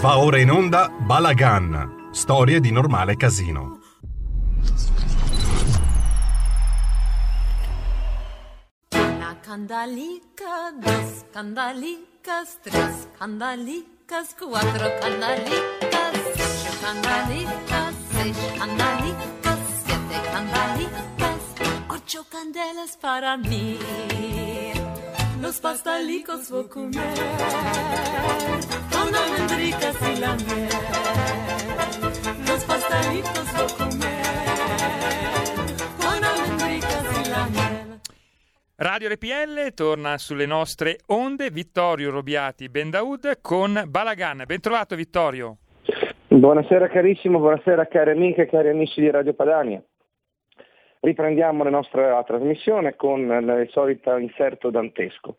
Va ora in onda Balagan, storie di normale casino. Una candalica, dos candalicas, tres candalicas, cuatro candalicas, ocho candalicas, seis candalicas, siete candalicas, ocho candelas para mí. Los pastalicos voy a comer con almendricas y la miel. Los pastalitos voy a comer con almendricas y la miel. Radio RPL torna sulle nostre onde Vittorio Robiati Bendaud con Balagan. Bentrovato Vittorio. Buonasera carissimo, buonasera cari amiche e cari amici di Radio Padania. Riprendiamo la nostra trasmissione con il solito inserto dantesco.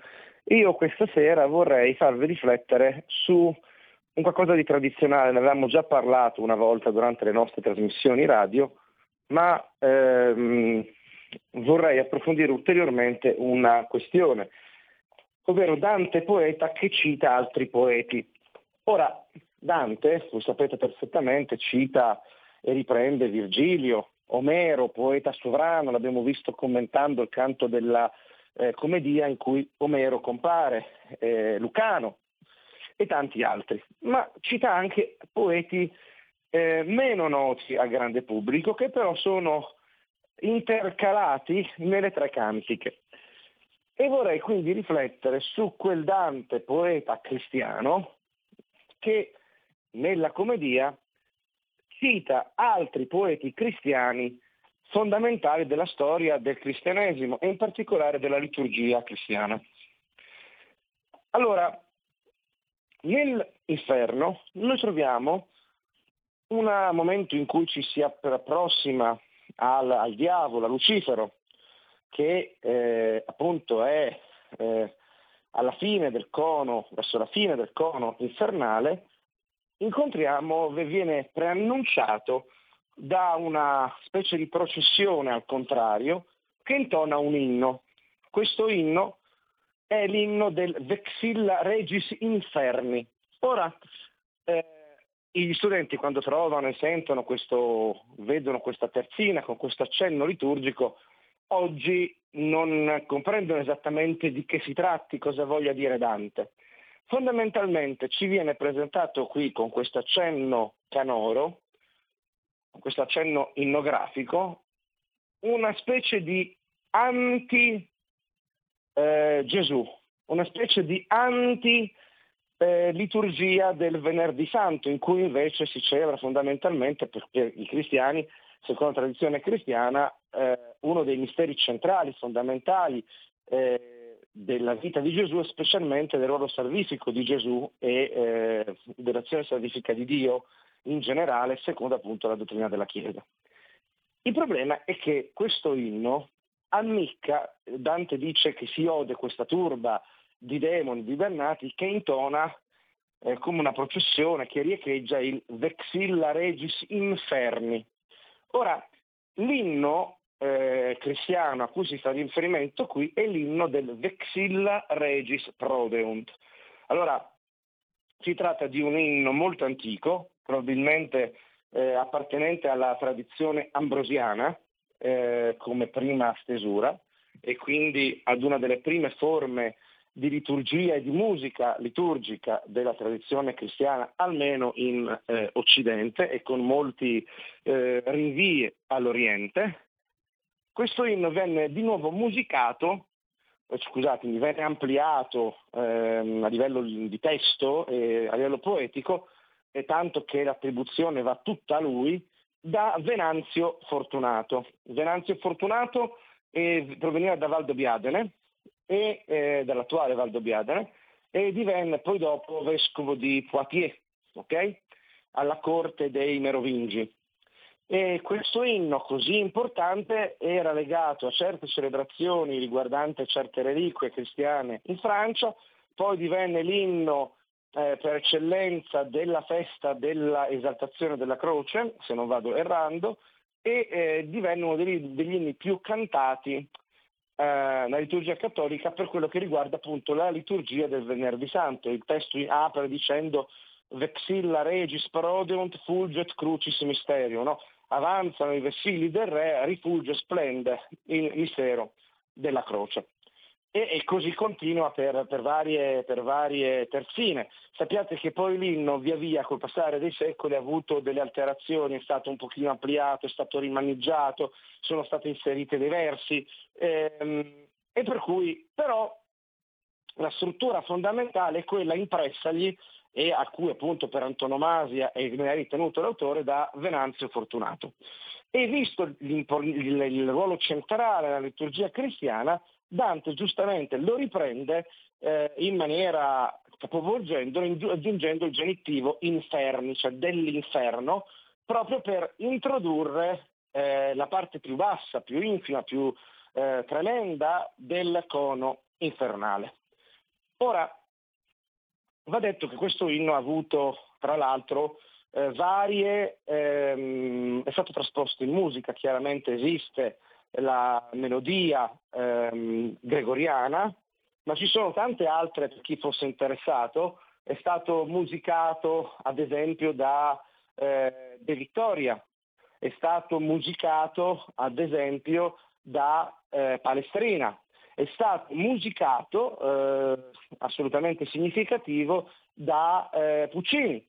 Io questa sera vorrei farvi riflettere su un qualcosa di tradizionale, ne avevamo già parlato una volta durante le nostre trasmissioni radio, ma ehm, vorrei approfondire ulteriormente una questione, ovvero Dante poeta che cita altri poeti. Ora, Dante, lo sapete perfettamente, cita e riprende Virgilio, Omero, poeta sovrano, l'abbiamo visto commentando il canto della eh, commedia in cui Omero compare, eh, Lucano e tanti altri, ma cita anche poeti eh, meno noti al grande pubblico che però sono intercalati nelle tre cantiche. E vorrei quindi riflettere su quel Dante poeta cristiano che nella commedia cita altri poeti cristiani fondamentali della storia del cristianesimo e in particolare della liturgia cristiana. Allora, nell'inferno noi troviamo un momento in cui ci si approssima al, al diavolo, a Lucifero, che eh, appunto è eh, alla fine del cono, verso la fine del cono infernale, incontriamo, viene preannunciato da una specie di processione al contrario che intona un inno. Questo inno è l'inno del Vexilla Regis Inferni. Ora, eh, gli studenti quando trovano e sentono questo, vedono questa terzina con questo accenno liturgico, oggi non comprendono esattamente di che si tratti, cosa voglia dire Dante. Fondamentalmente ci viene presentato qui con questo accenno canoro, questo accenno innografico, una specie di anti eh, una specie di anti eh, del venerdì santo, in cui invece si celebra fondamentalmente per, i cristiani, secondo la tradizione cristiana, eh, uno dei misteri centrali, fondamentali, eh, della vita di Gesù specialmente del ruolo salvifico di Gesù e eh, dell'azione salvifica di Dio in generale, secondo appunto la dottrina della Chiesa. Il problema è che questo inno ammicca, Dante dice che si ode questa turba di demoni, di dannati, che intona eh, come una processione che riecheggia il Vexilla Regis Inferni. Ora, l'inno eh, cristiano a cui si fa riferimento qui è l'inno del Vexilla Regis Prodeunt. Allora, si tratta di un inno molto antico, probabilmente eh, appartenente alla tradizione ambrosiana eh, come prima stesura e quindi ad una delle prime forme di liturgia e di musica liturgica della tradizione cristiana, almeno in eh, Occidente e con molti eh, rinvii all'Oriente, questo inno venne di nuovo musicato, eh, scusatemi, venne ampliato ehm, a livello di testo e a livello poetico, e tanto che l'attribuzione va tutta a lui, da Venanzio Fortunato. Venanzio Fortunato eh, proveniva da Valdobbiadene, e, eh, dall'attuale Valdobbiadene, e divenne poi dopo vescovo di Poitiers, okay? alla corte dei Merovingi. E questo inno così importante era legato a certe celebrazioni riguardanti certe reliquie cristiane in Francia, poi divenne l'inno eh, per eccellenza della festa dell'esaltazione della croce, se non vado errando, e eh, divenne uno degli, degli, inni più cantati eh, nella liturgia cattolica per quello che riguarda appunto la liturgia del venerdì santo. Il testo apre dicendo vexilla regis prodeunt fulget crucis mysterium, no? avanzano i vessilli del re, rifugge, splende il mistero della croce. E, e così continua per, per, varie, per, varie, terzine. Sappiate che poi l'inno via via col passare dei secoli ha avuto delle alterazioni, è stato un pochino ampliato, è stato rimaneggiato, sono state inserite dei versi ehm, e per cui però la struttura fondamentale è quella impressagli e a cui appunto per antonomasia ha ritenuto l'autore da Venanzio Fortunato. E visto il, ruolo centrale nella liturgia cristiana, Dante giustamente lo riprende eh, in maniera capovolgendo, aggiungendo il genitivo inferni, cioè dell'inferno, proprio per introdurre eh, la parte più bassa, più infima, più eh, tremenda del cono infernale. Ora, va detto che questo inno ha avuto, tra l'altro, eh, varie, ehm, è stato trasposto in musica, chiaramente esiste la melodia ehm, gregoriana, ma ci sono tante altre per chi fosse interessato. È stato musicato ad esempio da eh, De Vittoria, è stato musicato ad esempio da eh, Palestrina, è stato musicato, eh, assolutamente significativo, da eh, Puccini.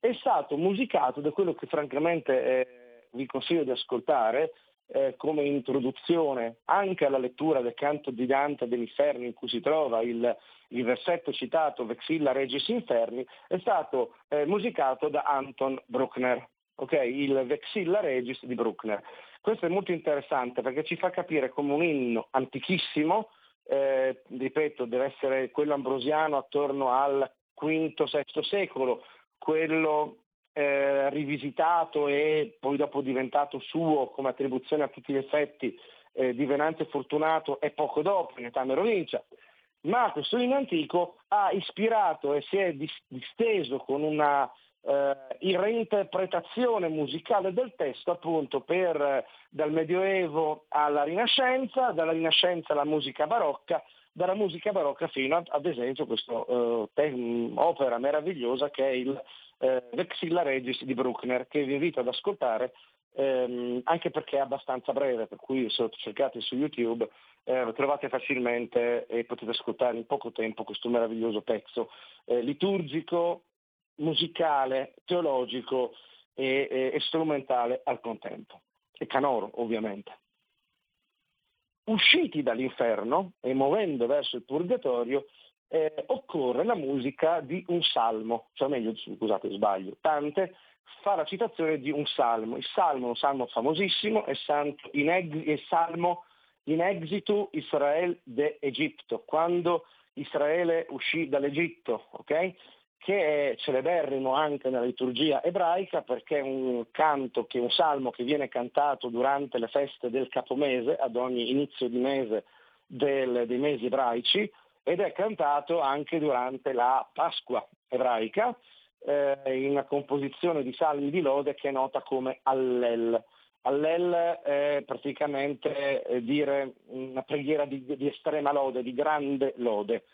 È stato musicato da quello che francamente eh, vi consiglio di ascoltare, eh, come introduzione anche alla lettura del canto di Dante dell'Inferno in cui si trova il, il versetto citato Vexilla Regis Inferni, è stato eh, musicato da Anton Bruckner, okay? il Vexilla Regis di Bruckner. Questo è molto interessante perché ci fa capire come un inno antichissimo, eh, ripeto, deve essere quello ambrosiano attorno al V-VI secolo, quello eh, rivisitato e poi dopo diventato suo come attribuzione a tutti gli effetti eh, di Venanzio Fortunato e poco dopo in età merovincia. Ma questo inno antico ha ispirato e si è disteso con una eh, reinterpretazione musicale del testo appunto per, dal Medioevo alla Rinascenza, dalla Rinascenza alla musica barocca, dalla musica barocca fino a, ad esempio a questa eh, opera meravigliosa che è il eh, Vexilla Regis di Bruckner, che vi invito ad ascoltare ehm, anche perché è abbastanza breve, per cui se lo cercate su YouTube eh, trovate facilmente e potete ascoltare in poco tempo questo meraviglioso pezzo eh, liturgico, musicale, teologico e, e, e strumentale al contempo, e canoro ovviamente. Usciti dall'inferno e muovendo verso il purgatorio, eh, occorre la musica di un salmo, cioè meglio, scusate, sbaglio, Tante fa la citazione di un salmo. Il salmo è un salmo famosissimo, è, in ex, salmo in exitu Israel de Egitto, quando Israele uscì dall'Egitto, ok? Che è celeberrimo anche nella liturgia ebraica perché è un canto, che un salmo che viene cantato durante le feste del capomese, ad ogni inizio di mese del, dei mesi ebraici, ed è cantato anche durante la Pasqua ebraica eh, in una composizione di salmi di lode che è nota come Allel. Allel è praticamente eh, dire una preghiera di, di estrema lode, di grande lode.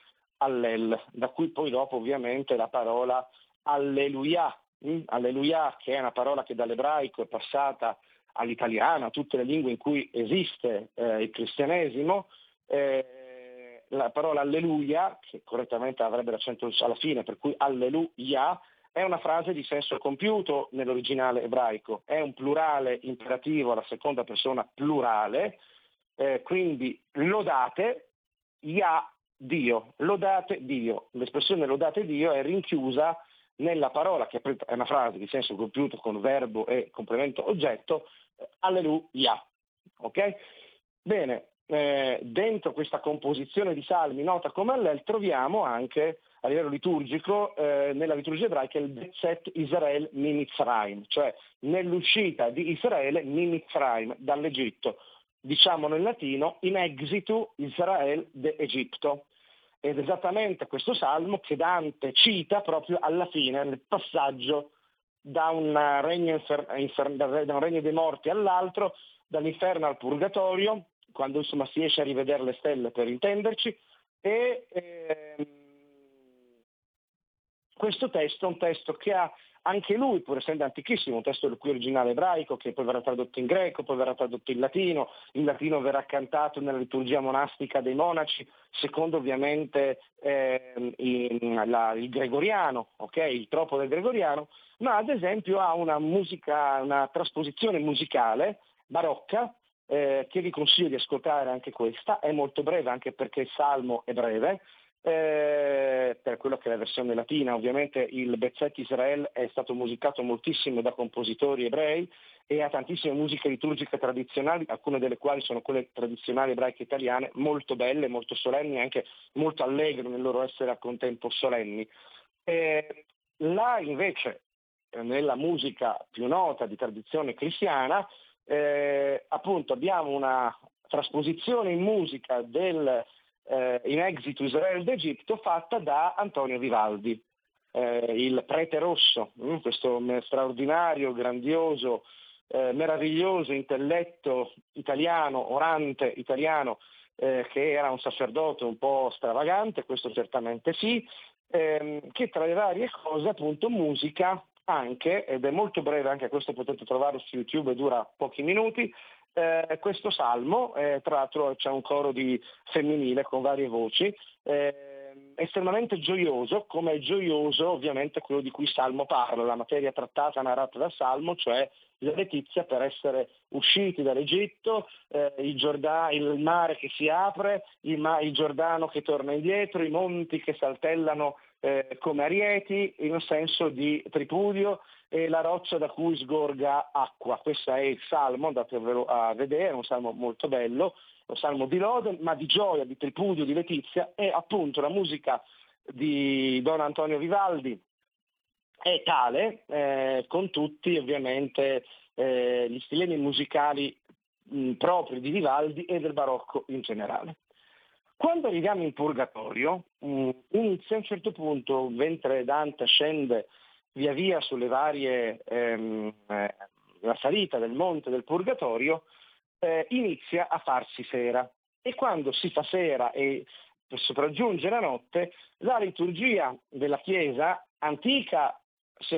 Allel, da cui poi dopo ovviamente la parola Alleluia, mm? Alleluia che è una parola che dall'ebraico è passata all'italiano, a tutte le lingue in cui esiste eh, il cristianesimo, eh, la parola alleluia, che correttamente avrebbe l'accento alla fine, per cui alleluia, è una frase di senso compiuto nell'originale ebraico, è un plurale imperativo alla seconda persona plurale, eh, quindi lodate, ya Dio, lodate Dio. L'espressione lodate Dio è rinchiusa nella parola, che è una frase di senso compiuto con verbo e complemento oggetto, alleluia. Ok? Bene, eh, dentro questa composizione di salmi nota come Allel troviamo anche a livello liturgico eh, nella liturgia ebraica il Betzet Israel Mimitzraim, cioè nell'uscita di Israele Mimitzraim dall'Egitto, diciamo nel latino in exitu Israel de Egitto. Ed esattamente questo salmo che Dante cita proprio alla fine, nel passaggio da un regno, infer- infer- da un regno dei morti all'altro, dall'inferno al purgatorio, quando insomma si riesce a rivedere le stelle per intenderci, e ehm, questo testo è un testo che ha anche lui, pur essendo antichissimo, un testo del cui originale ebraico, che poi verrà tradotto in greco, poi verrà tradotto in latino, in latino verrà cantato nella liturgia monastica dei monaci, secondo ovviamente eh, in, la, il gregoriano, okay? il troppo del gregoriano, ma ad esempio ha una musica, una trasposizione musicale barocca, eh, che vi consiglio di ascoltare anche questa, è molto breve anche perché il salmo è breve, eh, per quello che è la versione latina, ovviamente il Bezzet Israel è stato musicato moltissimo da compositori ebrei e ha tantissime musiche liturgiche tradizionali, alcune delle quali sono quelle tradizionali ebraiche italiane, molto belle, molto solenni, anche molto allegre nel loro essere a contempo solenni. Eh, là invece, nella musica più nota di tradizione cristiana, eh, appunto abbiamo una trasposizione in musica del eh, in Exito Israele d'Egitto fatta da Antonio Vivaldi, eh, il prete rosso, mm, questo straordinario, grandioso, eh, meraviglioso intelletto italiano, orante italiano, eh, che era un sacerdote un po' stravagante, questo certamente sì, ehm, che tra le varie cose appunto musica anche, ed è molto breve, anche questo potete trovarlo su YouTube dura pochi minuti, eh, questo salmo, eh, tra l'altro c'è un coro di femminile con varie voci, eh, estremamente gioioso, come è gioioso ovviamente quello di cui Salmo parla, la materia trattata, narrata dal Salmo, cioè la letizia per essere usciti dall'Egitto, eh, il, Giordano, il, mare che si apre, il, ma- il, Giordano che torna indietro, i monti che saltellano eh, come arieti in un senso di tripudio e la roccia da cui sgorga acqua. Questo è il salmo, andatevelo a vedere, è un salmo molto bello, un salmo di lode, ma di gioia, di tripudio, di letizia e appunto la musica di Don Antonio Vivaldi è tale, eh, con tutti ovviamente eh, gli stilemi musicali mh, propri di Vivaldi e del barocco in generale. Quando arriviamo in Purgatorio, mh, inizia a un certo punto, mentre Dante scende via via sulle varie, ehm, eh, la salita del monte del Purgatorio, eh, inizia a farsi sera. E quando si fa sera e sopraggiunge la notte, la liturgia della Chiesa antica,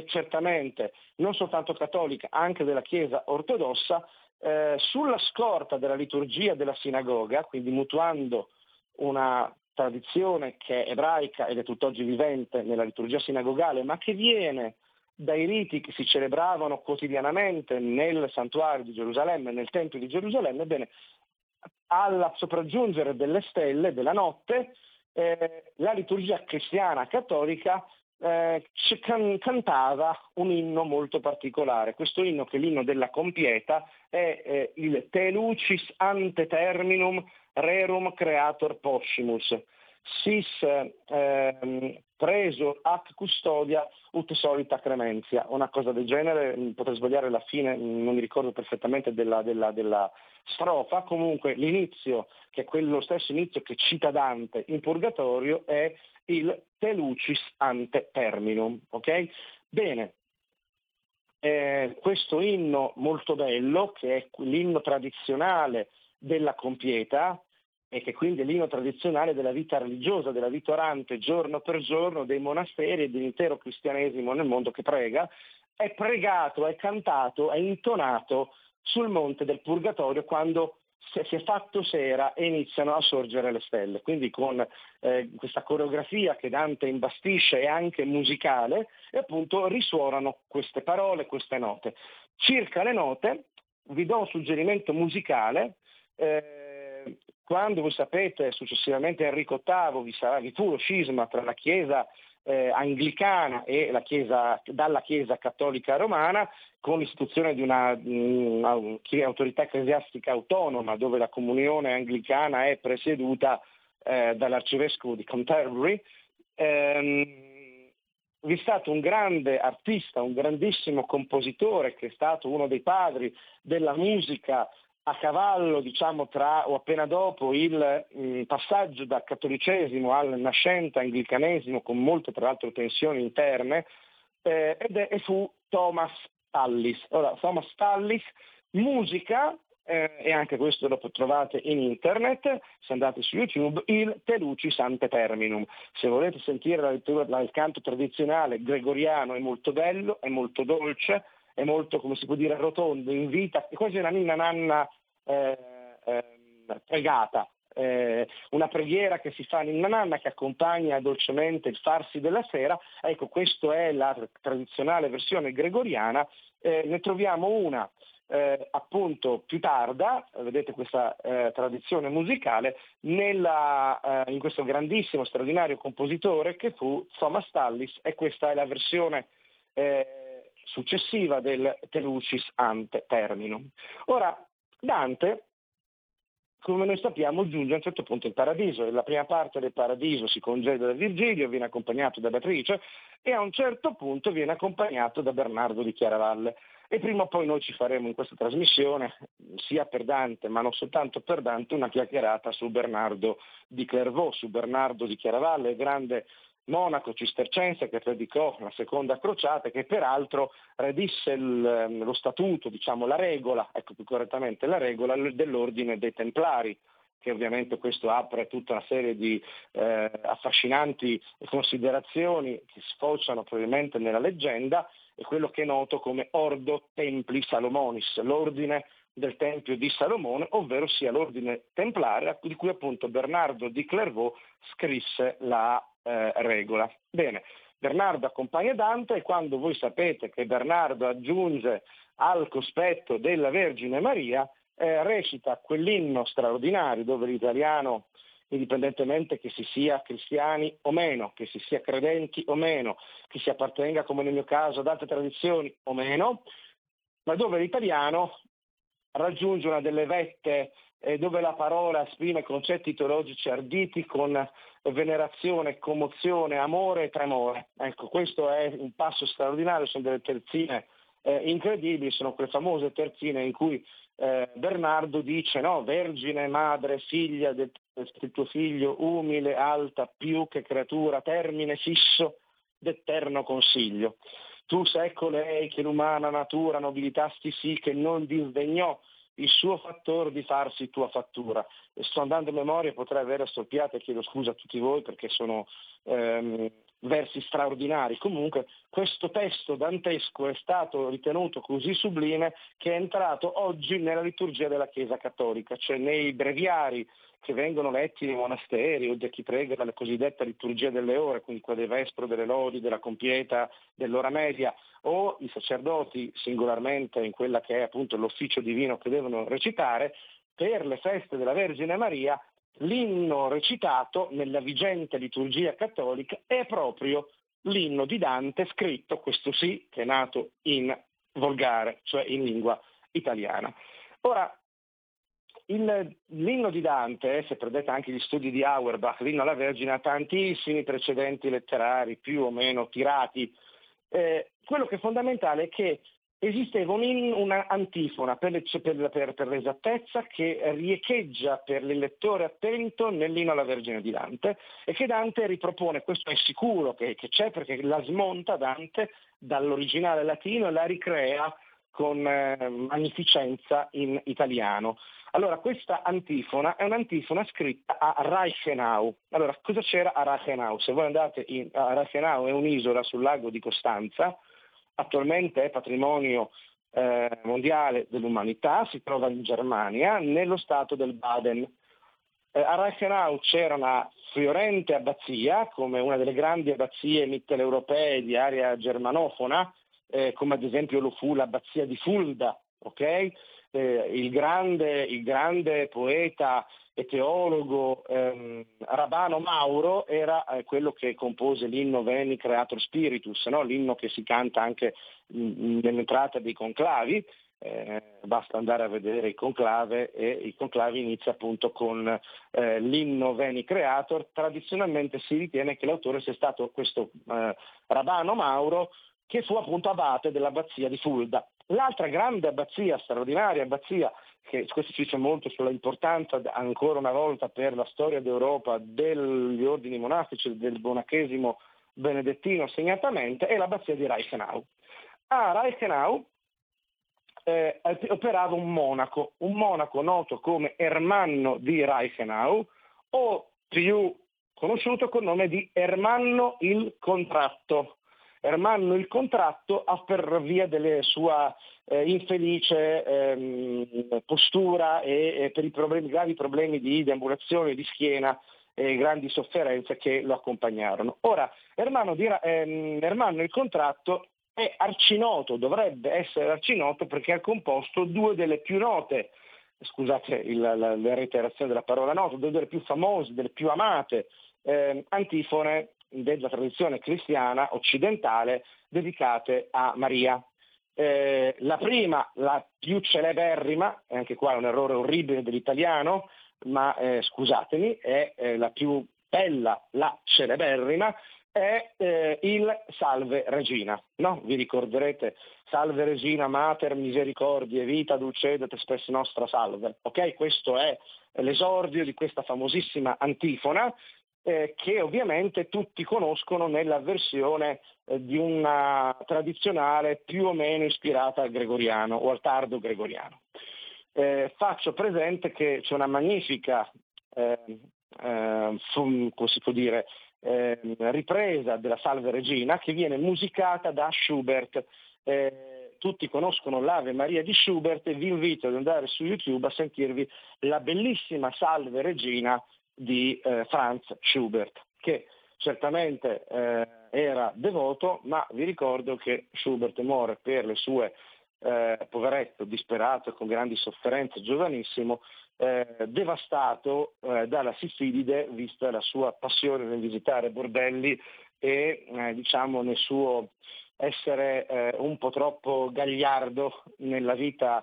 certamente non soltanto cattolica, anche della Chiesa ortodossa, eh, sulla scorta della liturgia della sinagoga, quindi mutuando una tradizione che è ebraica ed è tutt'oggi vivente nella liturgia sinagogale, ma che viene dai riti che si celebravano quotidianamente nel santuario di Gerusalemme, nel Tempio di Gerusalemme, ebbene, al sopraggiungere delle stelle della notte, eh, la liturgia cristiana cattolica eh, can- cantava un inno molto particolare. Questo inno, che è l'inno della compieta, è eh, il Te lucis ante terminum rerum creator poscimus, sis ehm, preso ac custodia ut solita cremenzia, una cosa del genere, mm, potrei sbagliare la fine, mm, non mi ricordo perfettamente della, della, della strofa, comunque l'inizio, che è quello stesso inizio che cita Dante in Purgatorio, è il te lucis ante terminum. Okay? Bene, eh, questo inno molto bello, che è l'inno tradizionale della compieta, e che quindi è l'inno tradizionale della vita religiosa, della vita orante giorno per giorno dei monasteri e dell'intero cristianesimo nel mondo che prega, è pregato, è cantato, è intonato sul monte del Purgatorio quando si è fatto sera e iniziano a sorgere le stelle. Quindi con eh, questa coreografia che Dante imbastisce e anche musicale, e appunto risuonano queste parole, queste note. Circa le note vi do un suggerimento musicale. Eh, quando voi sapete successivamente Enrico VIII vi, sarà, vi fu lo scisma tra la Chiesa eh, anglicana e la chiesa, dalla Chiesa cattolica romana con l'istituzione di una, una, un'autorità ecclesiastica autonoma dove la comunione anglicana è presieduta eh, dall'arcivescovo di Canterbury. Ehm, vi è stato un grande artista, un grandissimo compositore che è stato uno dei padri della musica a cavallo, diciamo, tra o appena dopo il mh, mm, passaggio dal cattolicesimo al nascente anglicanesimo con molte tra l'altro tensioni interne, eh, ed è, e fu Thomas Tallis. Ora, Thomas Tallis musica eh, e anche questo lo trovate in internet, se andate su YouTube, il Teluci Sante Terminum. Se volete sentire la lettura, il canto tradizionale gregoriano è molto bello, è molto dolce, è molto, come si può dire, rotondo, invita, è quasi una ninna nanna eh, eh, pregata, eh, una preghiera che si fa in nanna che accompagna dolcemente il farsi della sera, ecco questa è la tradizionale versione gregoriana, eh, ne troviamo una eh, appunto più tarda, vedete questa eh, tradizione musicale, nella, eh, in questo grandissimo, straordinario compositore che fu Thomas Tallis e questa è la versione eh, successiva del Telucis ante terminum. Ora, Dante come noi sappiamo, giunge a un certo punto in paradiso. La prima parte del paradiso si congeda da Virgilio, viene accompagnato da Beatrice e a un certo punto viene accompagnato da Bernardo di Chiaravalle. E prima o poi noi ci faremo in questa trasmissione, sia per Dante, ma non soltanto per Dante, una chiacchierata su Bernardo di Clairvaux, su Bernardo di Chiaravalle, grande monaco cistercense che predicò la seconda crociata e che peraltro redisse il, ehm, lo statuto, diciamo la regola, ecco più correttamente la regola dell'ordine dei Templari, che ovviamente questo apre tutta una serie di eh, affascinanti considerazioni che sfociano probabilmente nella leggenda, e quello che è noto come Ordo Templi Salomonis, l'ordine del Tempio di Salomone, ovvero sia l'ordine templare di cui appunto Bernardo di Clairvaux scrisse la eh, regola. Bene, Bernardo accompagna Dante e quando voi sapete che Bernardo aggiunge al cospetto della Vergine Maria, eh, recita quell'inno straordinario dove l'italiano, indipendentemente che si sia cristiani o meno, che si sia credenti o meno, che si appartenga come nel mio caso ad altre tradizioni o meno, ma dove l'italiano raggiunge una delle vette eh, dove la parola esprime concetti teologici arditi con venerazione, commozione, amore e tremore. Ecco, questo è un passo straordinario, sono delle terzine eh, incredibili, sono quelle famose terzine in cui eh, Bernardo dice no, vergine, madre, figlia del, del tuo figlio, umile, alta, più che creatura, termine fisso d'eterno consiglio. Tu sei colei che l'umana natura nobilitasti sì che non disdegnò il suo fattore di farsi tua fattura. E sto andando a memoria, potrei avere storpiate, chiedo scusa a tutti voi perché sono ehm, versi straordinari. Comunque questo testo dantesco è stato ritenuto così sublime che è entrato oggi nella liturgia della Chiesa Cattolica, cioè nei breviari che vengono letti nei monasteri o da chi prega la cosiddetta liturgia delle ore, quindi quella del vespro, delle lodi, della compieta, dell'ora media, o i sacerdoti singolarmente in quella che è appunto l'ufficio divino che devono recitare, per le feste della Vergine Maria l'inno recitato nella vigente liturgia cattolica è proprio l'inno di Dante scritto, questo sì, che è nato in volgare, cioè in lingua italiana. Ora, il, l'inno di Dante, se prendete anche gli studi di Auerbach, l'inno alla Vergine ha tantissimi precedenti letterari più o meno tirati. Eh, quello che è fondamentale è che esisteva un, una antifona per, per, per, per, l'esattezza che riecheggia per il lettore attento nell'inno alla Vergine di Dante e che Dante ripropone, questo è sicuro che, che c'è perché la smonta Dante dall'originale latino e la ricrea con eh, magnificenza in italiano. Allora, questa antifona è un'antifona scritta a Reichenau. Allora, cosa c'era a Reichenau? Se voi andate in, a Reichenau è un'isola sul lago di Costanza, attualmente è patrimonio eh, mondiale dell'umanità, si trova in Germania, nello stato del Baden. Eh, a Reichenau c'era una fiorente abbazia, come una delle grandi abbazie mitteleuropee di area germanofona, eh, come ad esempio lo fu l'abbazia di Fulda, okay? Eh, il, grande, il, grande, poeta e teologo ehm, Rabano Mauro era eh, quello che compose l'inno Veni Creator Spiritus, no? l'inno che si canta anche nell'entrata dei conclavi, eh, basta andare a vedere il conclave e il conclave inizia appunto con eh, l'inno Veni Creator. Tradizionalmente si ritiene che l'autore sia stato questo eh, Rabano Mauro che fu appunto abate dell'abbazia di Fulda. L'altra grande abbazia, straordinaria abbazia, che questo ci dice molto sulla importanza ancora una volta per la storia d'Europa degli ordini monastici del monachesimo benedettino segnatamente, è l'abbazia di Reichenau. A Reichenau eh, operava un monaco, un monaco noto come Ermanno di Reichenau o più conosciuto col nome di Ermanno il Contratto. Ermanno il Contratto ha per via della sua eh, infelice ehm, postura e, e, per i problemi, gravi problemi di deambulazione di schiena e grandi sofferenze che lo accompagnarono. Ora, Ermanno, dirà, ehm, Ermanno il Contratto è arcinoto, dovrebbe essere arcinoto perché ha composto due delle più note scusate il, la, la, reiterazione della parola noto, due delle più famose, delle più amate eh, antifone della tradizione cristiana occidentale dedicate a Maria. Eh, la prima, la più celeberrima, anche qua è un errore orribile dell'italiano, ma eh, scusatemi, è eh, la più bella, la celeberrima, è eh, il Salve Regina. No? Vi ricorderete Salve Regina, Mater, Misericordie, Vita, Dulcedet, Spes Nostra Salve. Okay? Questo è l'esordio di questa famosissima antifona eh, che ovviamente tutti conoscono nella versione eh, di una tradizionale più o meno ispirata al gregoriano o al tardo gregoriano. Eh, faccio presente che c'è una magnifica, eh, eh, come si può dire, ehm, ripresa della Salve Regina che viene musicata da Schubert eh, tutti conoscono l'Ave Maria di Schubert e vi invito ad andare su YouTube a sentirvi la bellissima Salve Regina di eh, Franz Schubert, che certamente eh, era devoto, ma vi ricordo che Schubert muore per le sue, eh, poveretto, disperato, con grandi sofferenze, giovanissimo, eh, devastato eh, dalla sifilide, vista la sua passione nel visitare bordelli e eh, diciamo nel suo essere un po' troppo gagliardo nella vita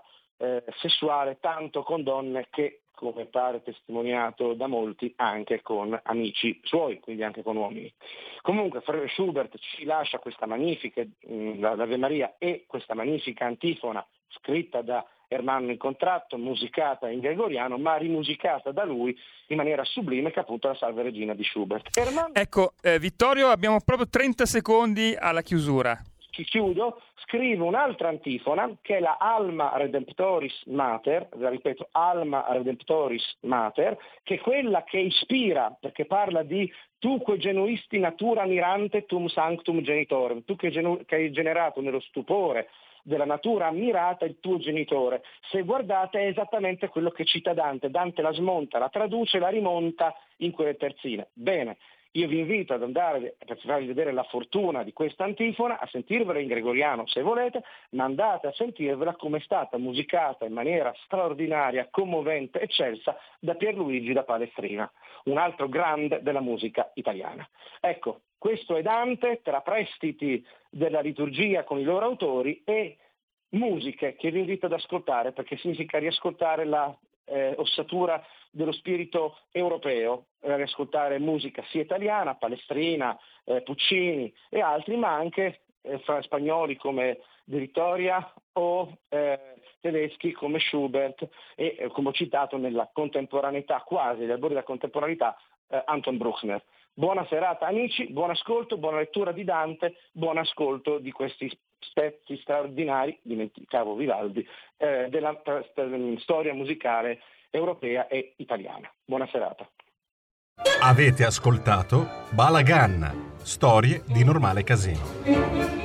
sessuale, tanto con donne che come pare testimoniato da molti, anche con amici suoi, quindi anche con uomini. Comunque Schubert ci lascia questa magnifica, mm, l'Ave Maria e questa magnifica antifona scritta da Ermanno in contratto, musicata in gregoriano, ma rimusicata da lui in maniera sublime, che è appunto la Salve Regina di Schubert. Ermanno... Ecco, eh, Vittorio, abbiamo proprio 30 secondi alla chiusura ci chiudo, scrive un'altra antifona che è la Alma Redemptoris Mater, la ripeto, Alma Redemptoris Mater, che è quella che ispira, perché parla di tu que genuisti natura mirante tum sanctum genitorem, tu che, genu- che hai generato nello stupore della natura ammirata il tuo genitore. Se guardate è esattamente quello che cita Dante, Dante la smonta, la traduce, la rimonta in quelle terzine. Bene, io vi invito ad andare, per farvi vedere la fortuna di questa antifona, a sentirvela in gregoriano se volete, ma andate a sentirvela come è stata musicata in maniera straordinaria, commovente, eccelsa da Pierluigi da Palestrina, un altro grande della musica italiana. Ecco, questo è Dante tra prestiti della liturgia con i loro autori e musiche che vi invito ad ascoltare perché significa riascoltare la eh, ossatura dello spirito europeo, eh, ascoltare musica sia italiana, palestrina, eh, Puccini e altri, ma anche eh, fra spagnoli come De Vittoria o eh, tedeschi come Schubert e eh, come ho citato nella contemporaneità, quasi agli albori della contemporaneità, Anton Bruckner. Buona serata amici, buon ascolto, buona lettura di Dante, buon ascolto di questi spezzi straordinari, dimenticavo Vivaldi, eh, della st- storia musicale europea e italiana. Buona serata. Avete ascoltato Balagan, storie di normale casino.